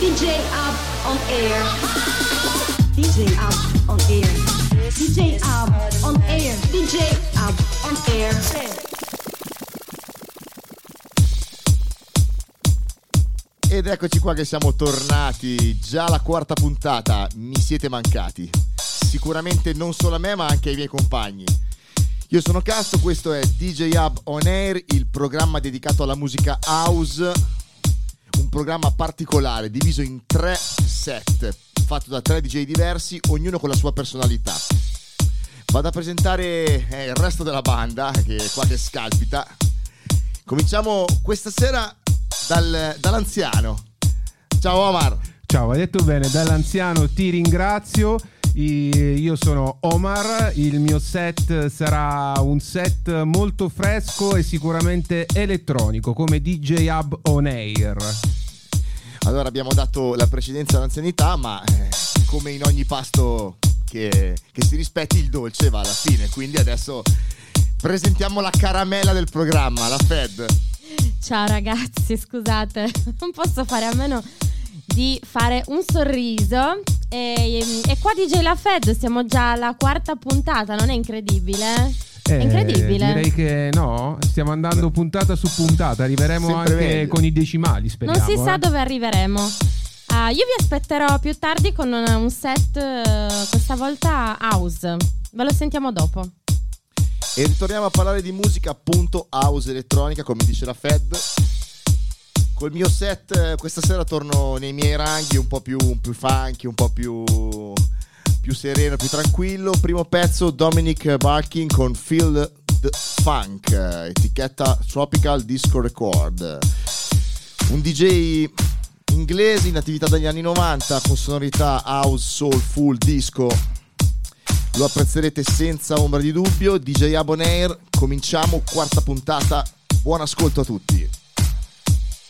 DJ Ab on air. DJ Ab on air. DJ Ab on air. DJ Ab on air. Ed eccoci qua che siamo tornati, già alla quarta puntata, mi siete mancati. Sicuramente non solo a me ma anche ai miei compagni. Io sono Casto, questo è DJ Hub On Air, il programma dedicato alla musica house, un programma particolare diviso in tre set, fatto da tre DJ diversi, ognuno con la sua personalità. Vado a presentare eh, il resto della banda, che è qua che scalpita. Cominciamo questa sera dal- dall'anziano. Ciao Omar. Ciao, hai detto bene, dall'anziano ti ringrazio. Io sono Omar, il mio set sarà un set molto fresco e sicuramente elettronico come DJ Hub On Air. Allora abbiamo dato la precedenza all'anzianità, ma eh, come in ogni pasto che, che si rispetti il dolce va alla fine. Quindi adesso presentiamo la caramella del programma, la Fed. Ciao ragazzi, scusate, non posso fare a meno di fare un sorriso. E, e qua DJ La Fed, siamo già alla quarta puntata, non è incredibile? È Eh, incredibile. Direi che no, stiamo andando puntata su puntata, arriveremo Sempre anche meglio. con i decimali, speriamo. non si sa eh. dove arriveremo. Ah, io vi aspetterò più tardi con un, un set, eh, questa volta house. Ve lo sentiamo dopo. E ritorniamo a parlare di musica appunto house elettronica, come dice la Fed. Col mio set eh, questa sera torno nei miei ranghi un po' più, più funky, un po' più, più sereno, più tranquillo. Primo pezzo Dominic Barking con Feel the Funk, etichetta Tropical Disco Record. Un DJ inglese in attività dagli anni 90 con sonorità house, soul, full, disco. Lo apprezzerete senza ombra di dubbio. DJ Abonair, cominciamo, quarta puntata. Buon ascolto a tutti.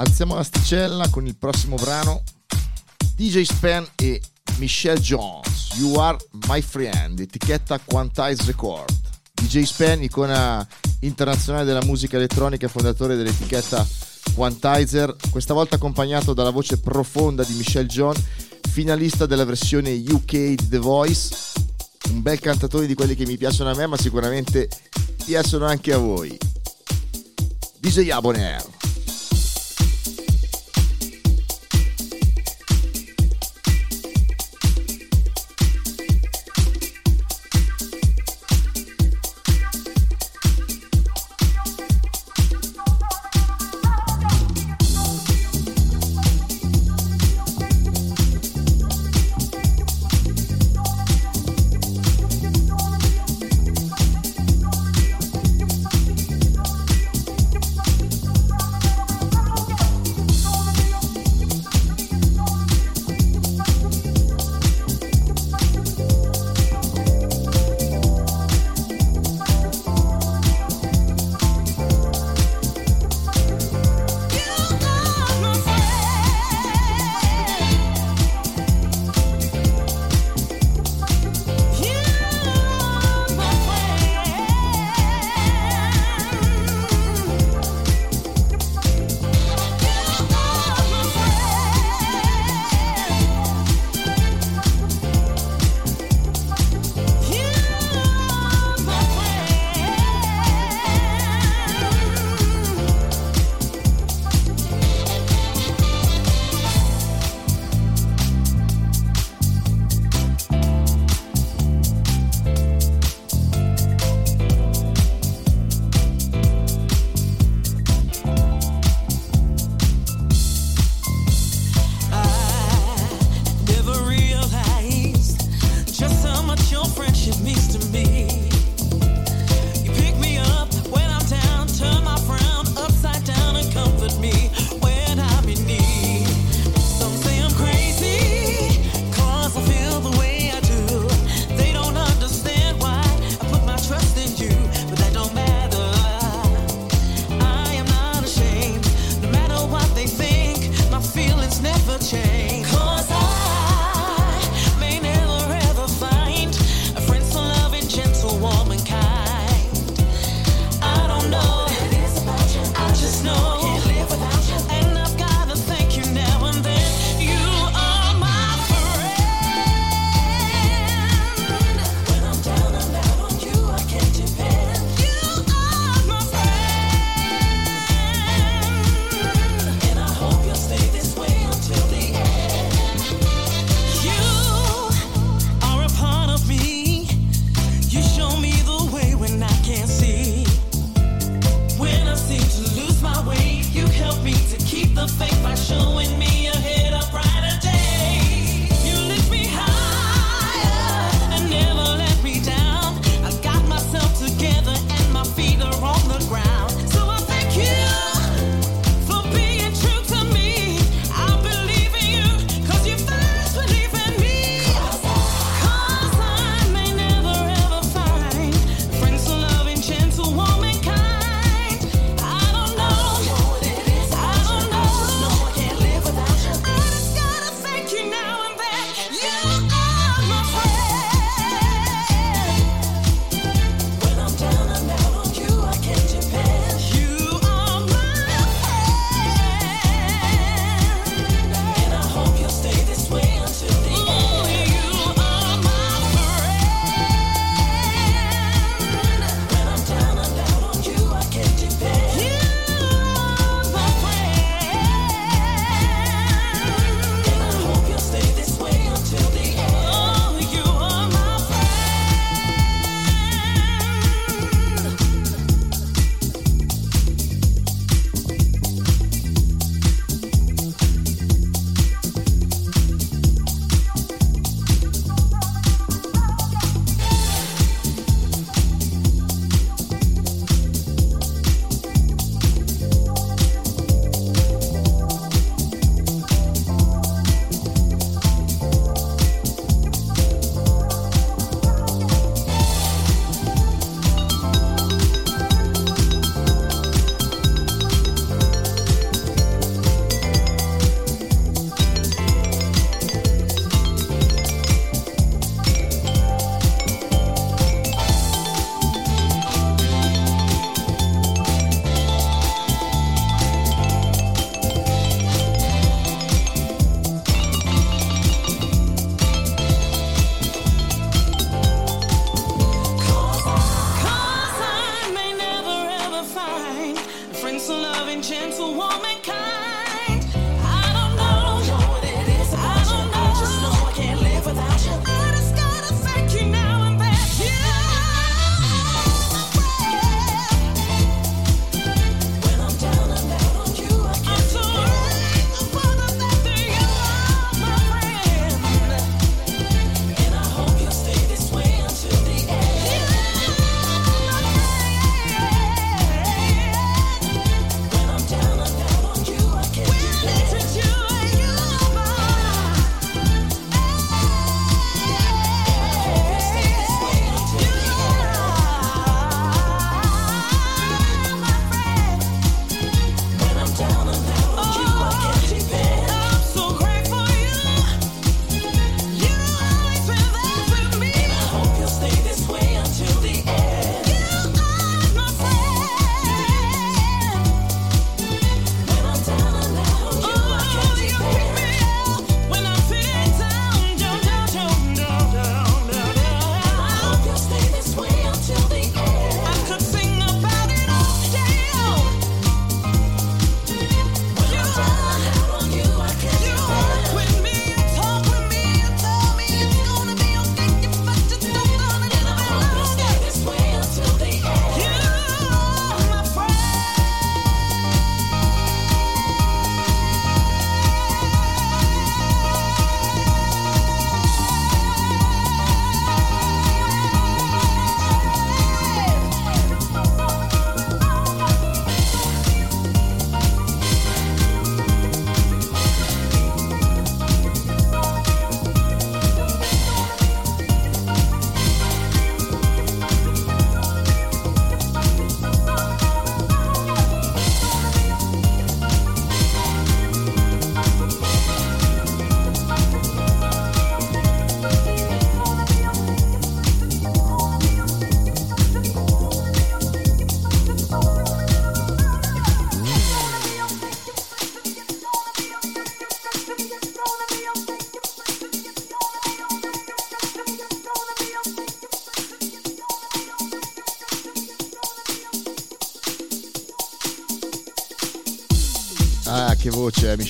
alziamo l'asticella con il prossimo brano. DJ Span e Michelle Jones You Are My Friend etichetta Quantize Record. DJ Span icona internazionale della musica elettronica e fondatore dell'etichetta Quantizer questa volta accompagnato dalla voce profonda di Michelle Jones finalista della versione UK di The Voice. Un bel cantatore di quelli che mi piacciono a me ma sicuramente piacciono anche a voi. DJ Aboner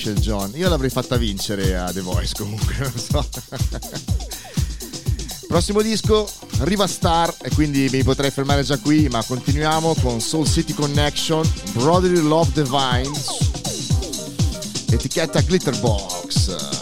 Michel John. Io l'avrei fatta vincere a The Voice comunque, non so. Prossimo disco, Riva Star, e quindi mi potrei fermare già qui, ma continuiamo con Soul City Connection, Brotherly Love Divine, etichetta Glitterbox.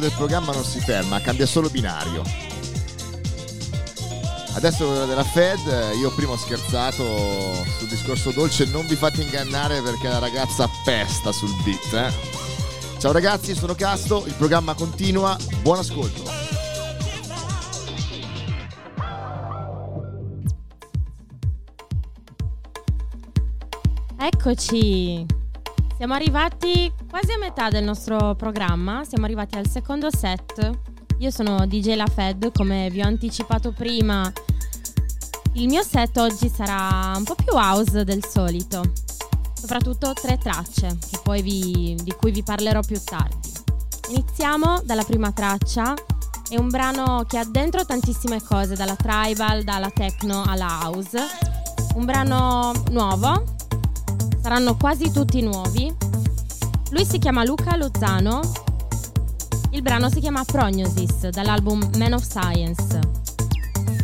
del programma non si ferma, cambia solo binario. Adesso quello della Fed, eh, io prima ho scherzato sul discorso dolce, non vi fate ingannare perché la ragazza pesta sul beat. Eh? Ciao ragazzi, sono Casto, il programma continua, buon ascolto. Eccoci siamo arrivati quasi a metà del nostro programma, siamo arrivati al secondo set. Io sono DJ La Fed, come vi ho anticipato prima. Il mio set oggi sarà un po' più house del solito, soprattutto tre tracce vi- di cui vi parlerò più tardi. Iniziamo dalla prima traccia, è un brano che ha dentro tantissime cose, dalla tribal, dalla techno alla house. Un brano nuovo, saranno quasi tutti nuovi. Lui si chiama Luca Lozano. Il brano si chiama Prognosis dall'album Man of Science.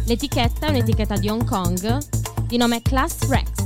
L'etichetta è un'etichetta di Hong Kong di nome Class Rex.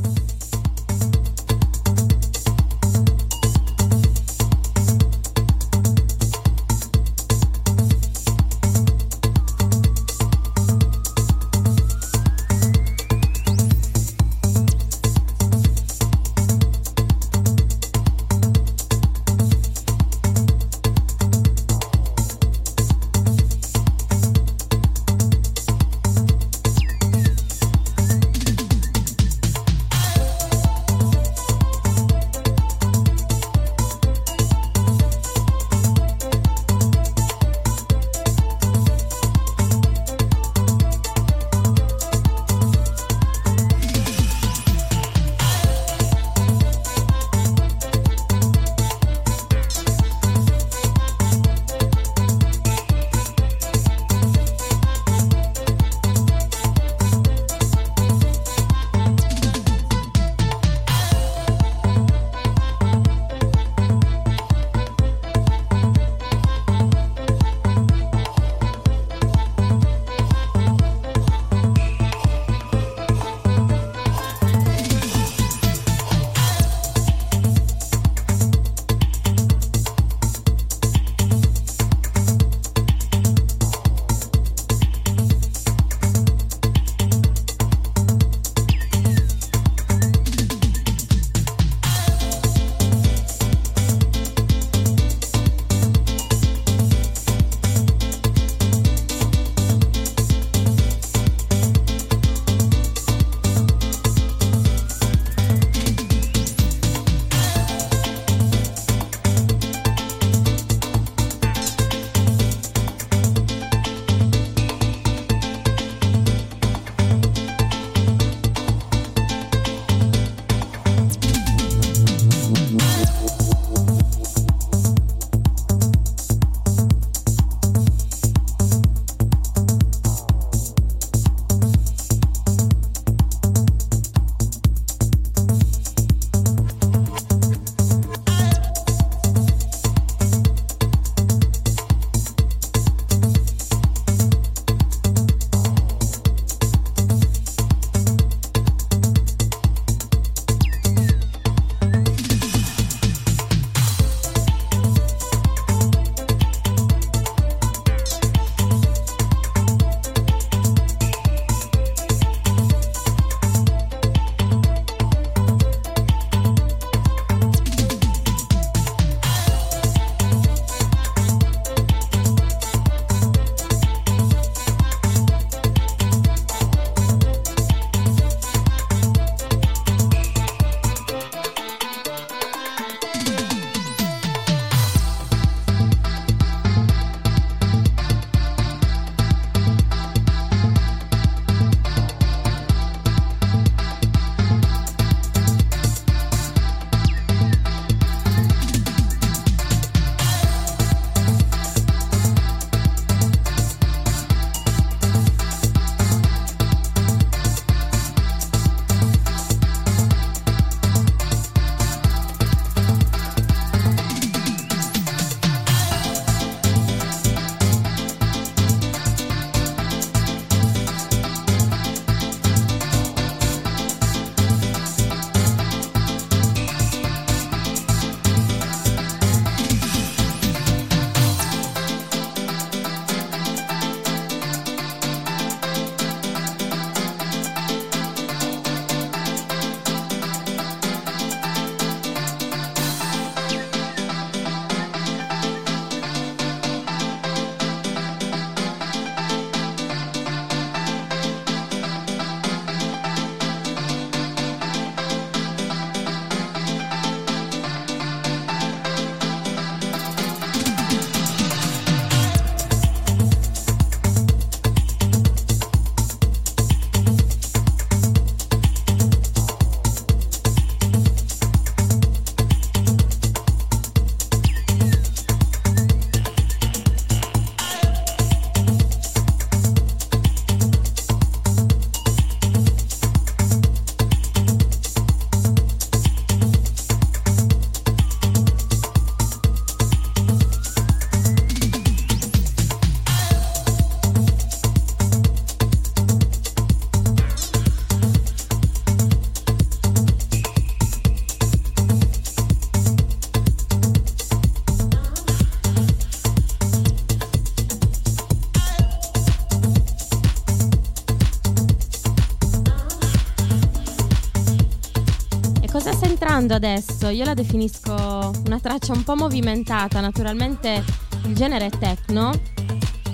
Sta entrando adesso, io la definisco una traccia un po' movimentata, naturalmente il genere è techno,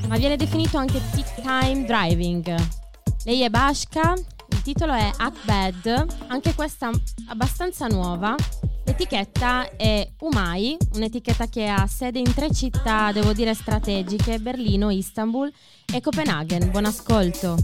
ma viene definito anche peak time driving. Lei è Bashka, il titolo è Bad, anche questa abbastanza nuova. L'etichetta è Umai, un'etichetta che ha sede in tre città, devo dire strategiche, Berlino, Istanbul e Copenaghen. Buon ascolto.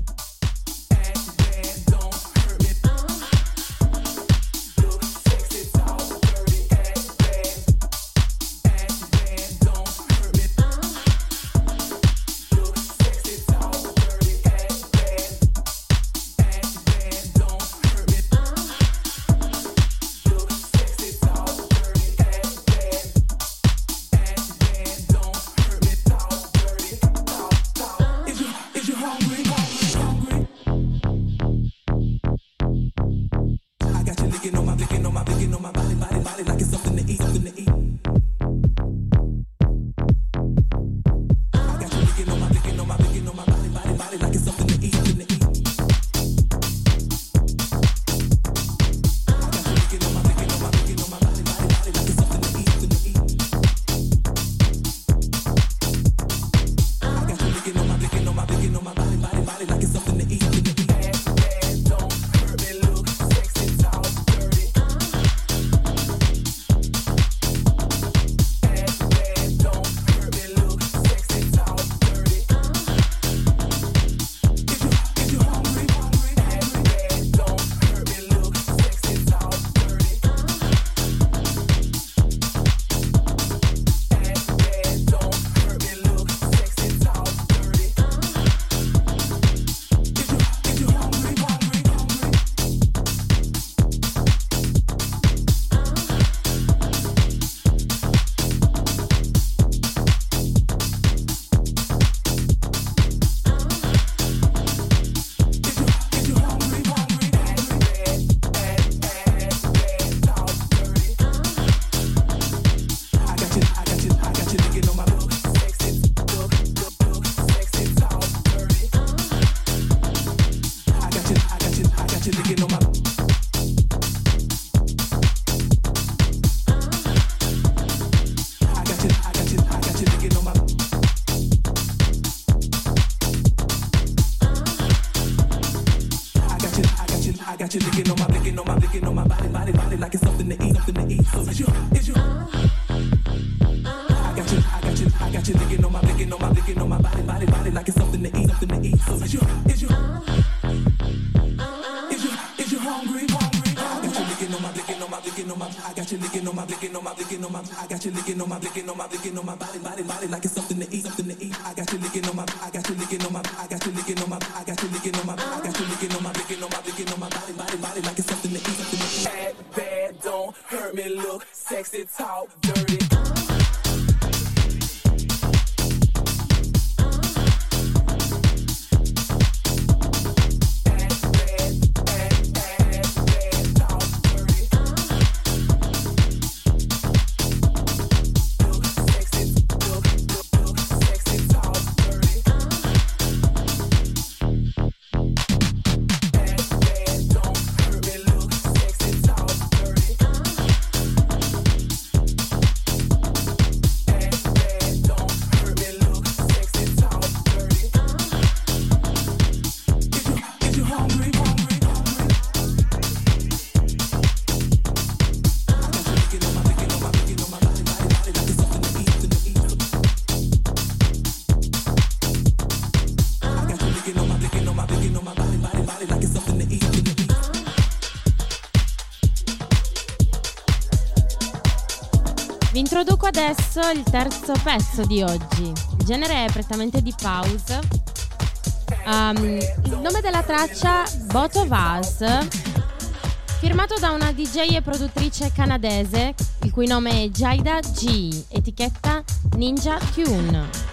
Licking on my licking on my licking on my body, body, body like it's something to eat, something to eat. I got you licking on my. I got you licking on my. I got you licking on my. I got you licking on my. I got you licking on my licking on my licking on my body, body, body like it's something to eat, something to eat. Bad, bad, don't hurt me. Look sexy, talk dirty. Adesso il terzo pezzo di oggi. Il genere è prettamente di pause. Um, il nome della traccia Both of Us, firmato da una DJ e produttrice canadese, il cui nome è Jaida G, etichetta Ninja Tune.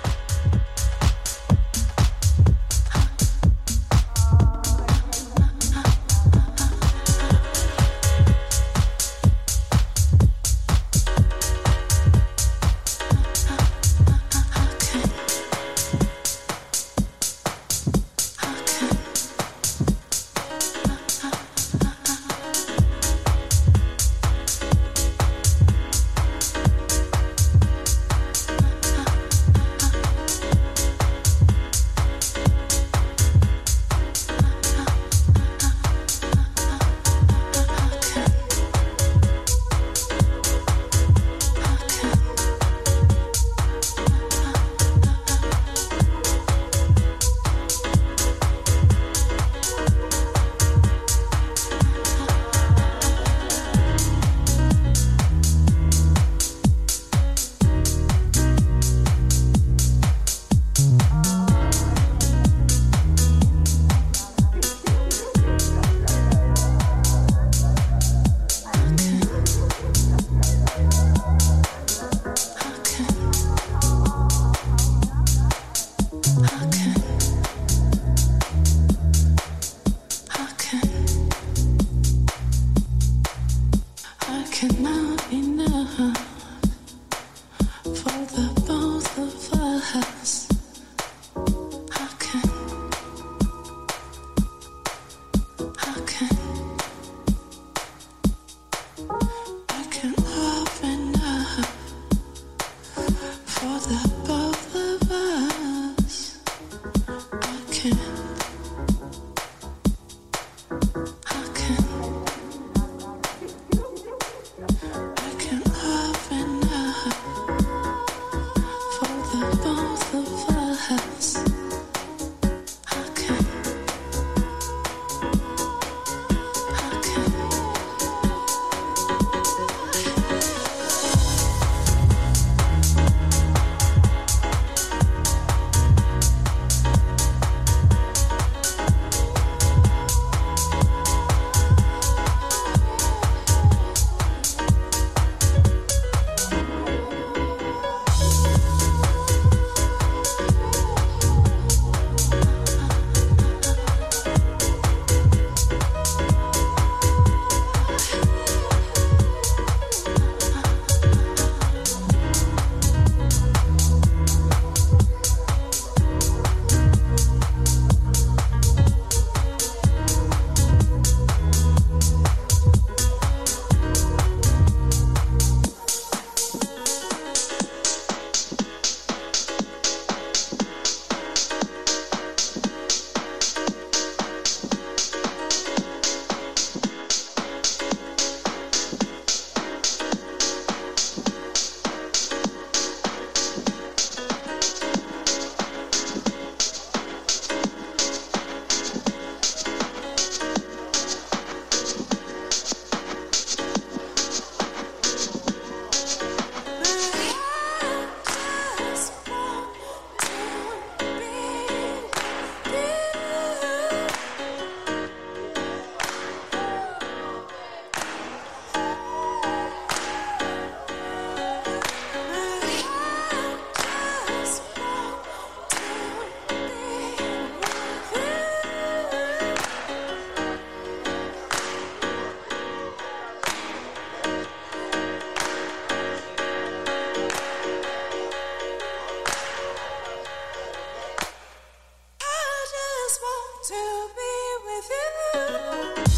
E vi devo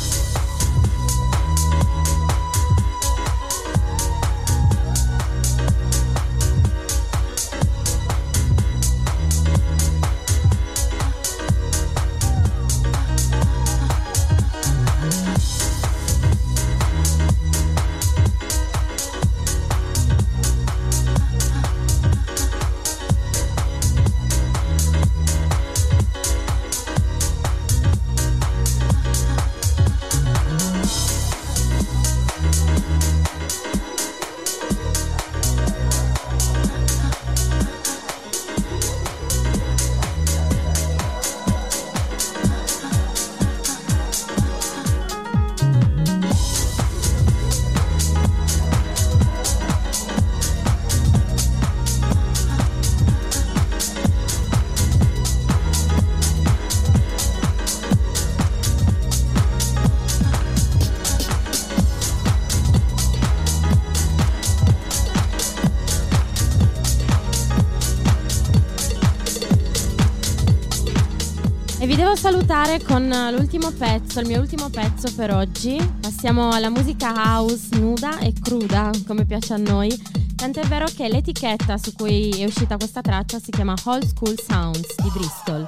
salutare con eh, l'ultimo pezzo, il mio ultimo pezzo per oggi. Passiamo alla musica house nuda e cruda, come piace a noi. Tant'è vero che l'etichetta su cui è uscita questa traccia si chiama Old School Sounds di Bristol.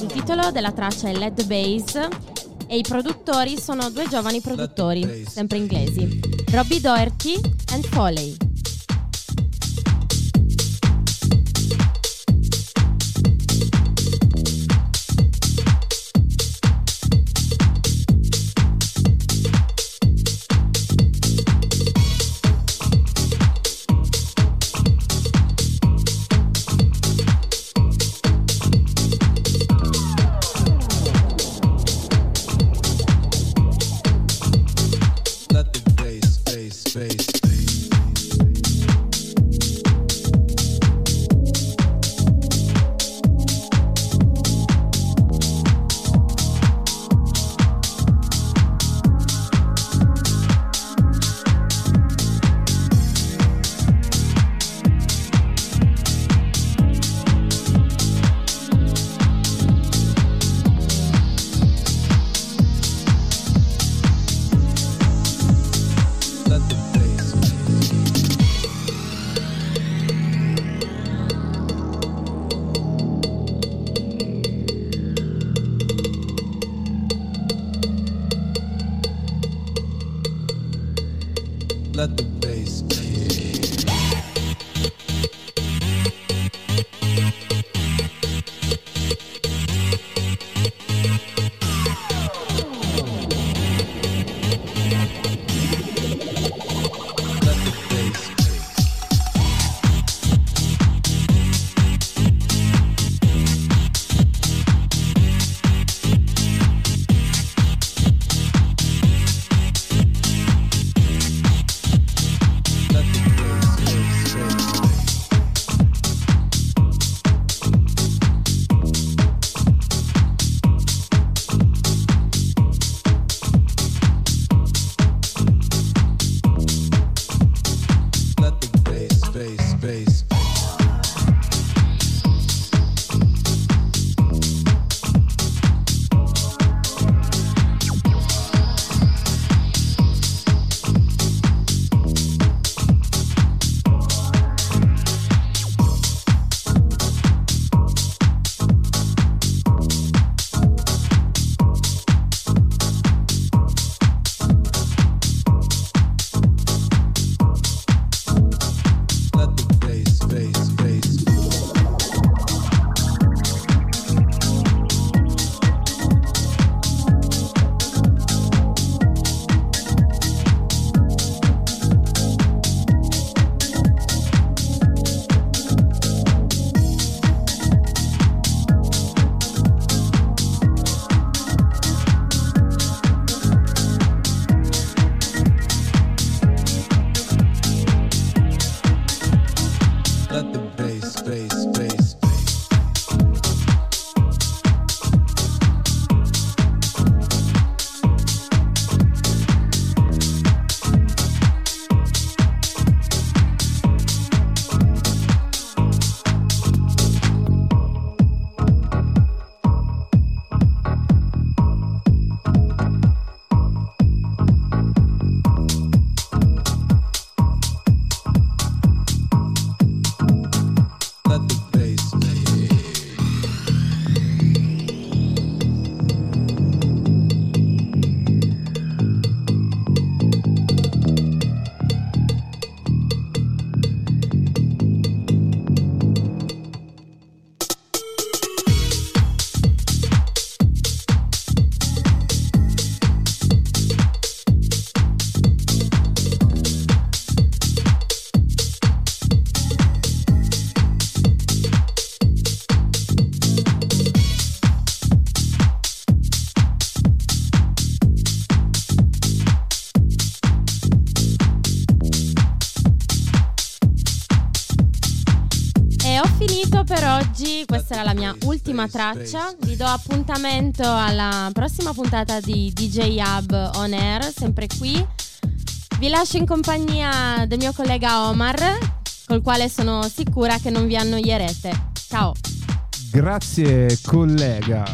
Il titolo della traccia è the Bass e i produttori sono due giovani produttori, sempre inglesi, Robbie Doherty and Foley. Questa era la mia ultima traccia. Vi do appuntamento alla prossima puntata di DJ Hub On Air, sempre qui. Vi lascio in compagnia del mio collega Omar, col quale sono sicura che non vi annoierete. Ciao! Grazie collega.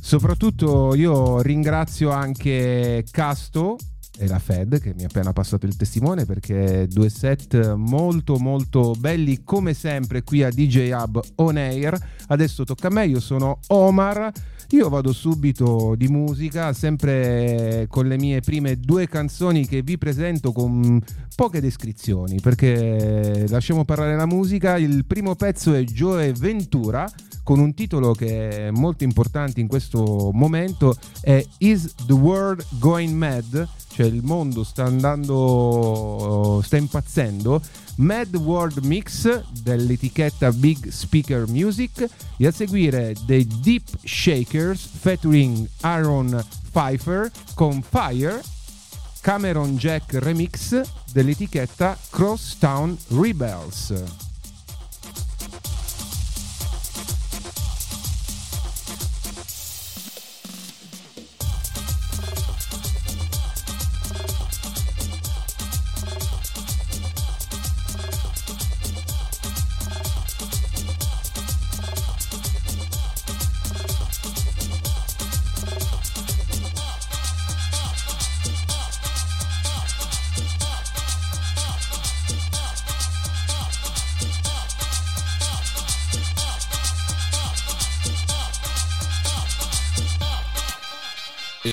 Soprattutto io ringrazio anche Casto e la Fed che mi ha appena passato il testimone perché due set molto molto belli come sempre qui a DJ Hub On Air. Adesso tocca a me, io sono Omar. Io vado subito di musica, sempre con le mie prime due canzoni che vi presento con poche descrizioni, perché lasciamo parlare la musica. Il primo pezzo è Joe Ventura con un titolo che è molto importante in questo momento è Is the World Going Mad? Cioè il mondo sta andando, sta impazzendo. Mad World Mix dell'etichetta Big Speaker Music e a seguire dei Deep Shakers featuring Aaron Pfeiffer con Fire Cameron Jack Remix dell'etichetta Crosstown Rebels.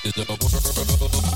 Is the world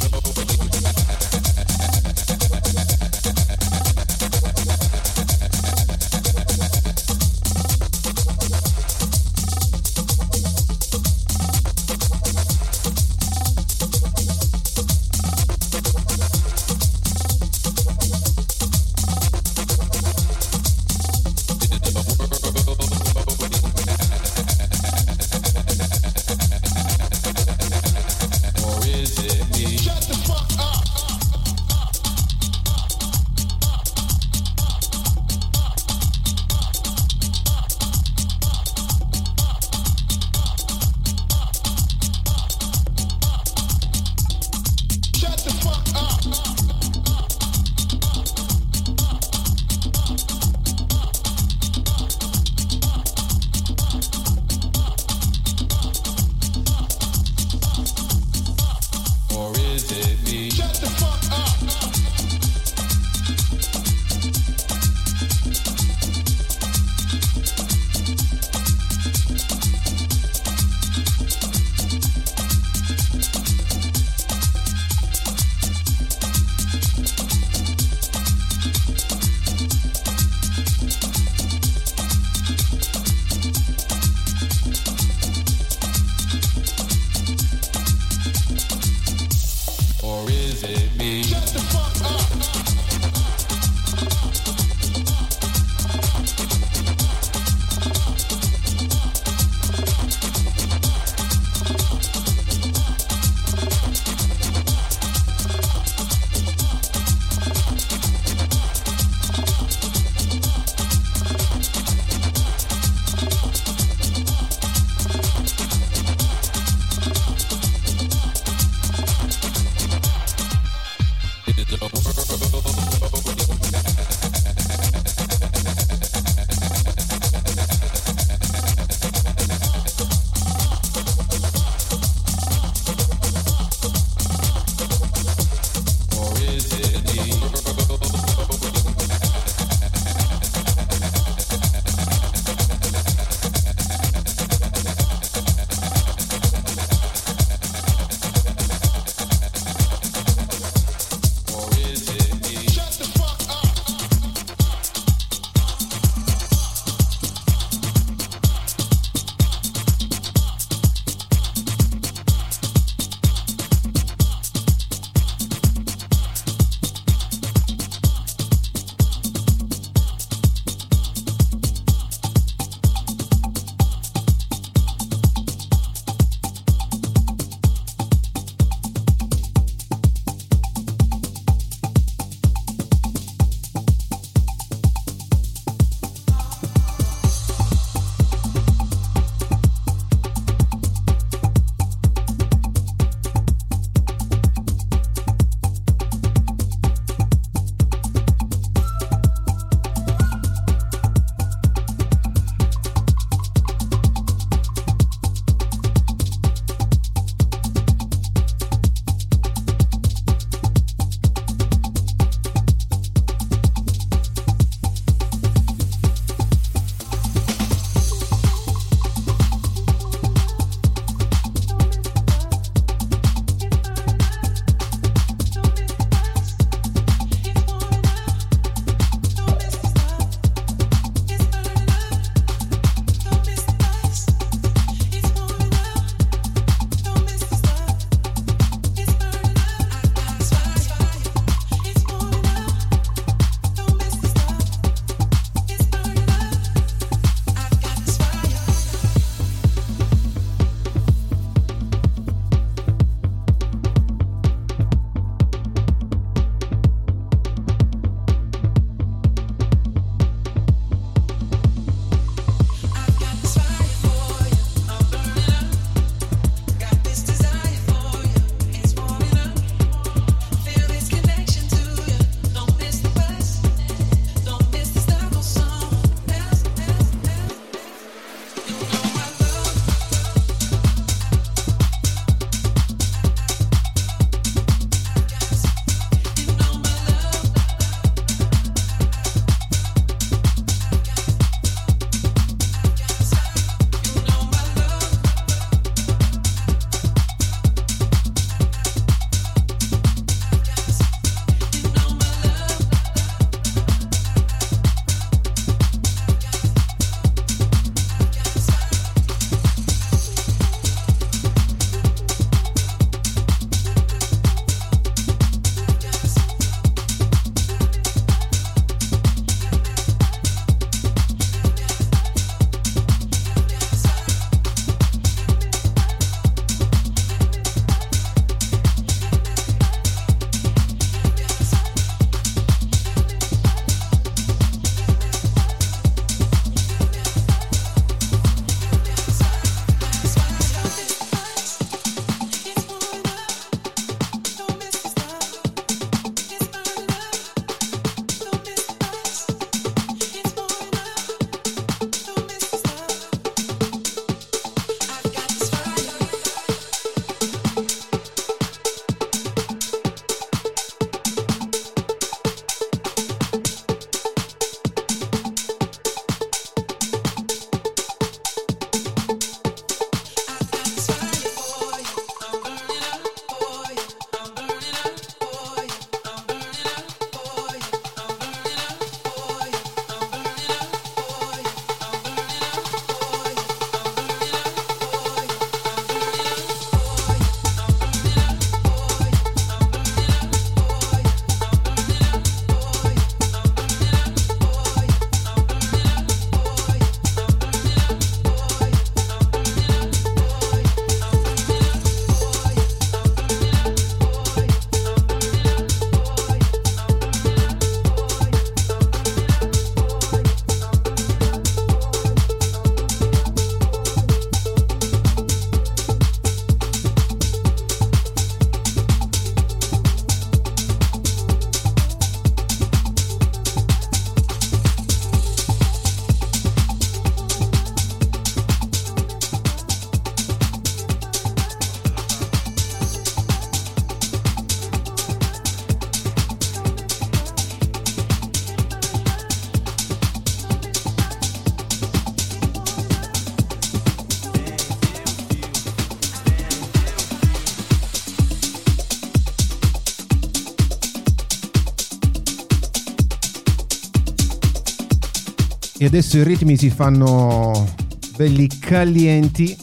E adesso i ritmi si fanno belli calienti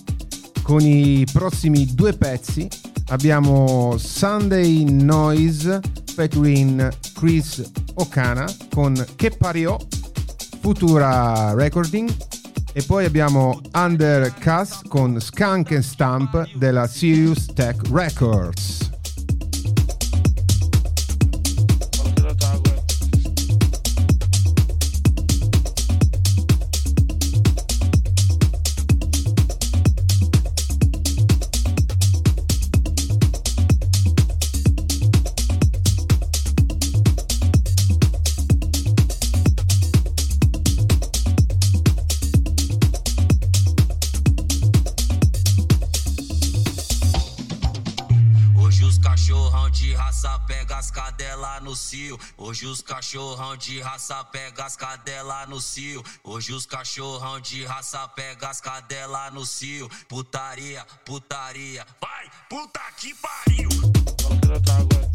con i prossimi due pezzi. Abbiamo Sunday Noise featuring Chris Okana con Che Pariò, Futura Recording. E poi abbiamo Undercast con Skunk and Stamp della Sirius Tech Records. Cachorrão de raça pega as cadela no cio. Hoje os cachorrão de raça pega as cadela no cio. Putaria, putaria. Vai, puta que pariu. Entendeu,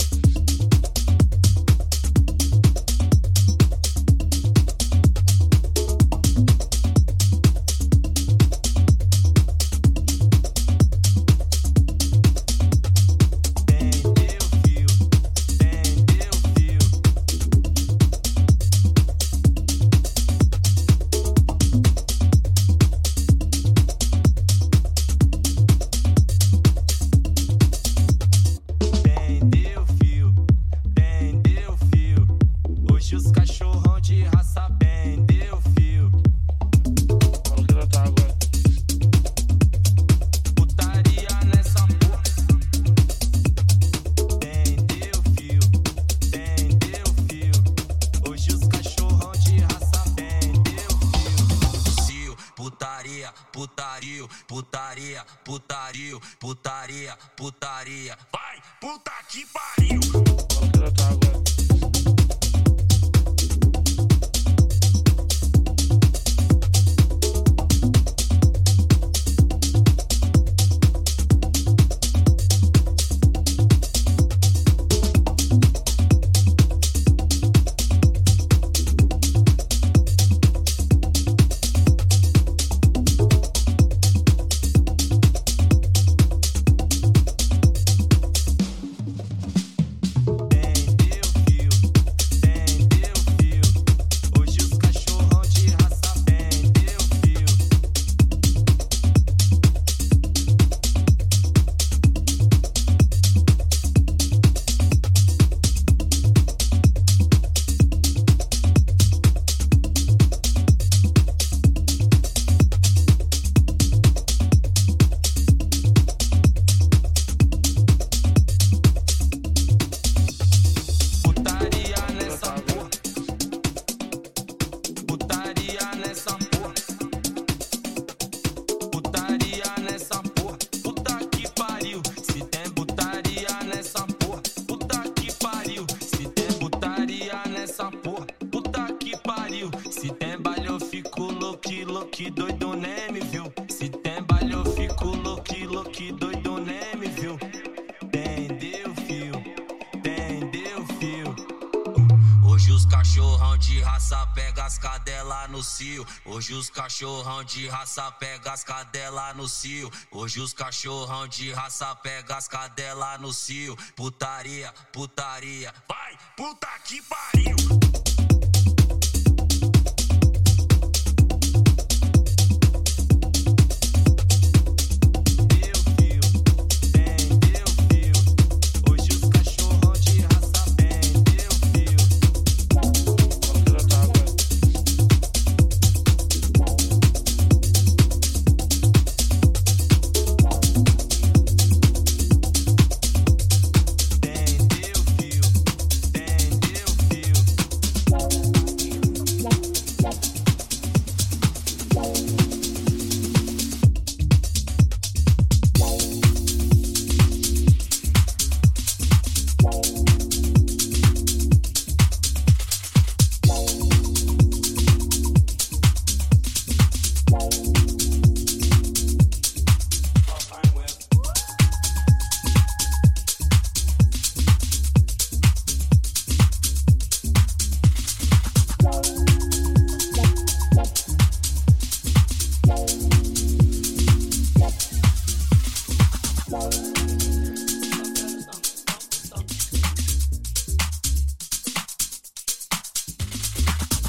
Hoje os cachorrão de raça pega as cadela no cio. Hoje os cachorrão de raça pega as cadela no cio. Putaria, putaria. Vai, puta que pariu.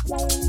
Bye.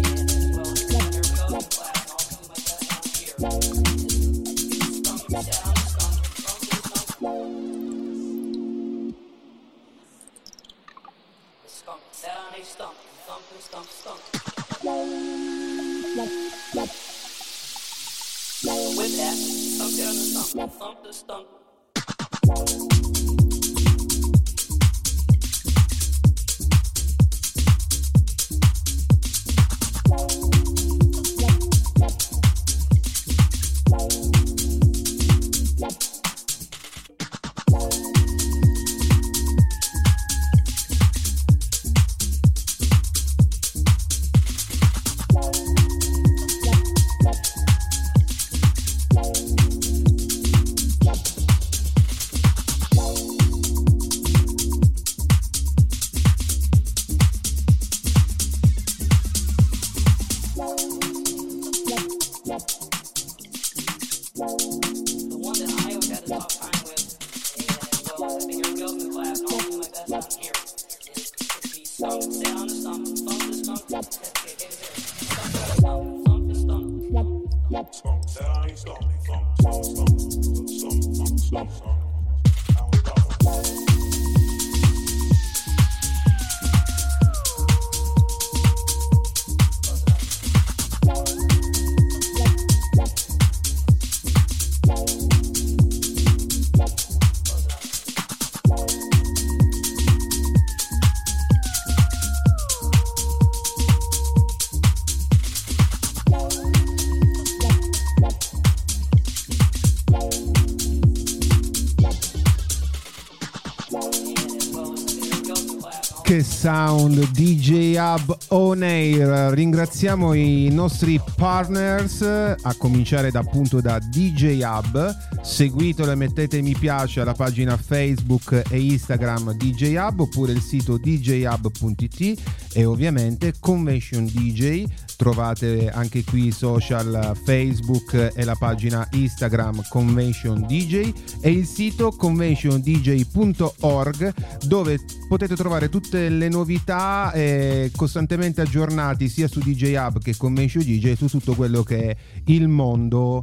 Che sound DJ Hub On Air. Ringraziamo i nostri partners, a cominciare da, appunto da DJ Hub. Seguitelo e mettete mi piace alla pagina Facebook e Instagram DJ Hub oppure il sito djhub.it e ovviamente Convention DJ. Trovate anche qui i social Facebook e la pagina Instagram Convention DJ e il sito conventiondj.org dove potete trovare tutte le novità eh, costantemente aggiornati sia su DJ Hub che Convention DJ su tutto quello che è il mondo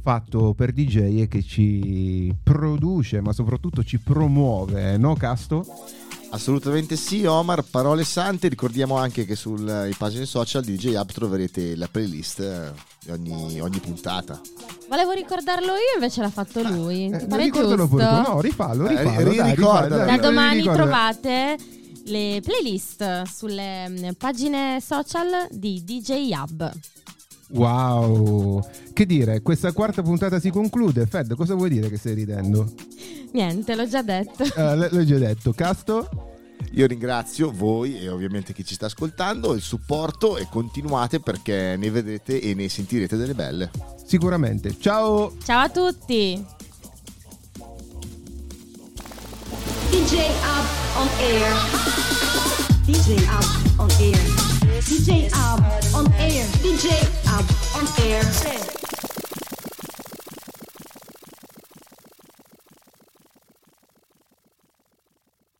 fatto per DJ e che ci produce ma soprattutto ci promuove, no Casto? Assolutamente sì, Omar. Parole sante. Ricordiamo anche che sulle pagine social di DJ Hub troverete la playlist eh, di ogni, ogni puntata. Volevo ricordarlo io, invece l'ha fatto lui. Eh, Ti pare ricordalo giusto? pure. No, rifallo, Eh, rifallo. ri- dai, rifallo, Da dai, domani ricordalo. trovate le playlist sulle mm, pagine social di DJ Hub. Wow, che dire, questa quarta puntata si conclude. Fed, cosa vuoi dire che stai ridendo? Niente, l'ho già detto. Eh, l- l'ho già detto, Casto? Io ringrazio voi e ovviamente chi ci sta ascoltando, il supporto e continuate perché ne vedrete e ne sentirete delle belle. Sicuramente. Ciao! Ciao a tutti. DJ Up on air. DJ Up on air. DJ Up on air. DJ Up on air.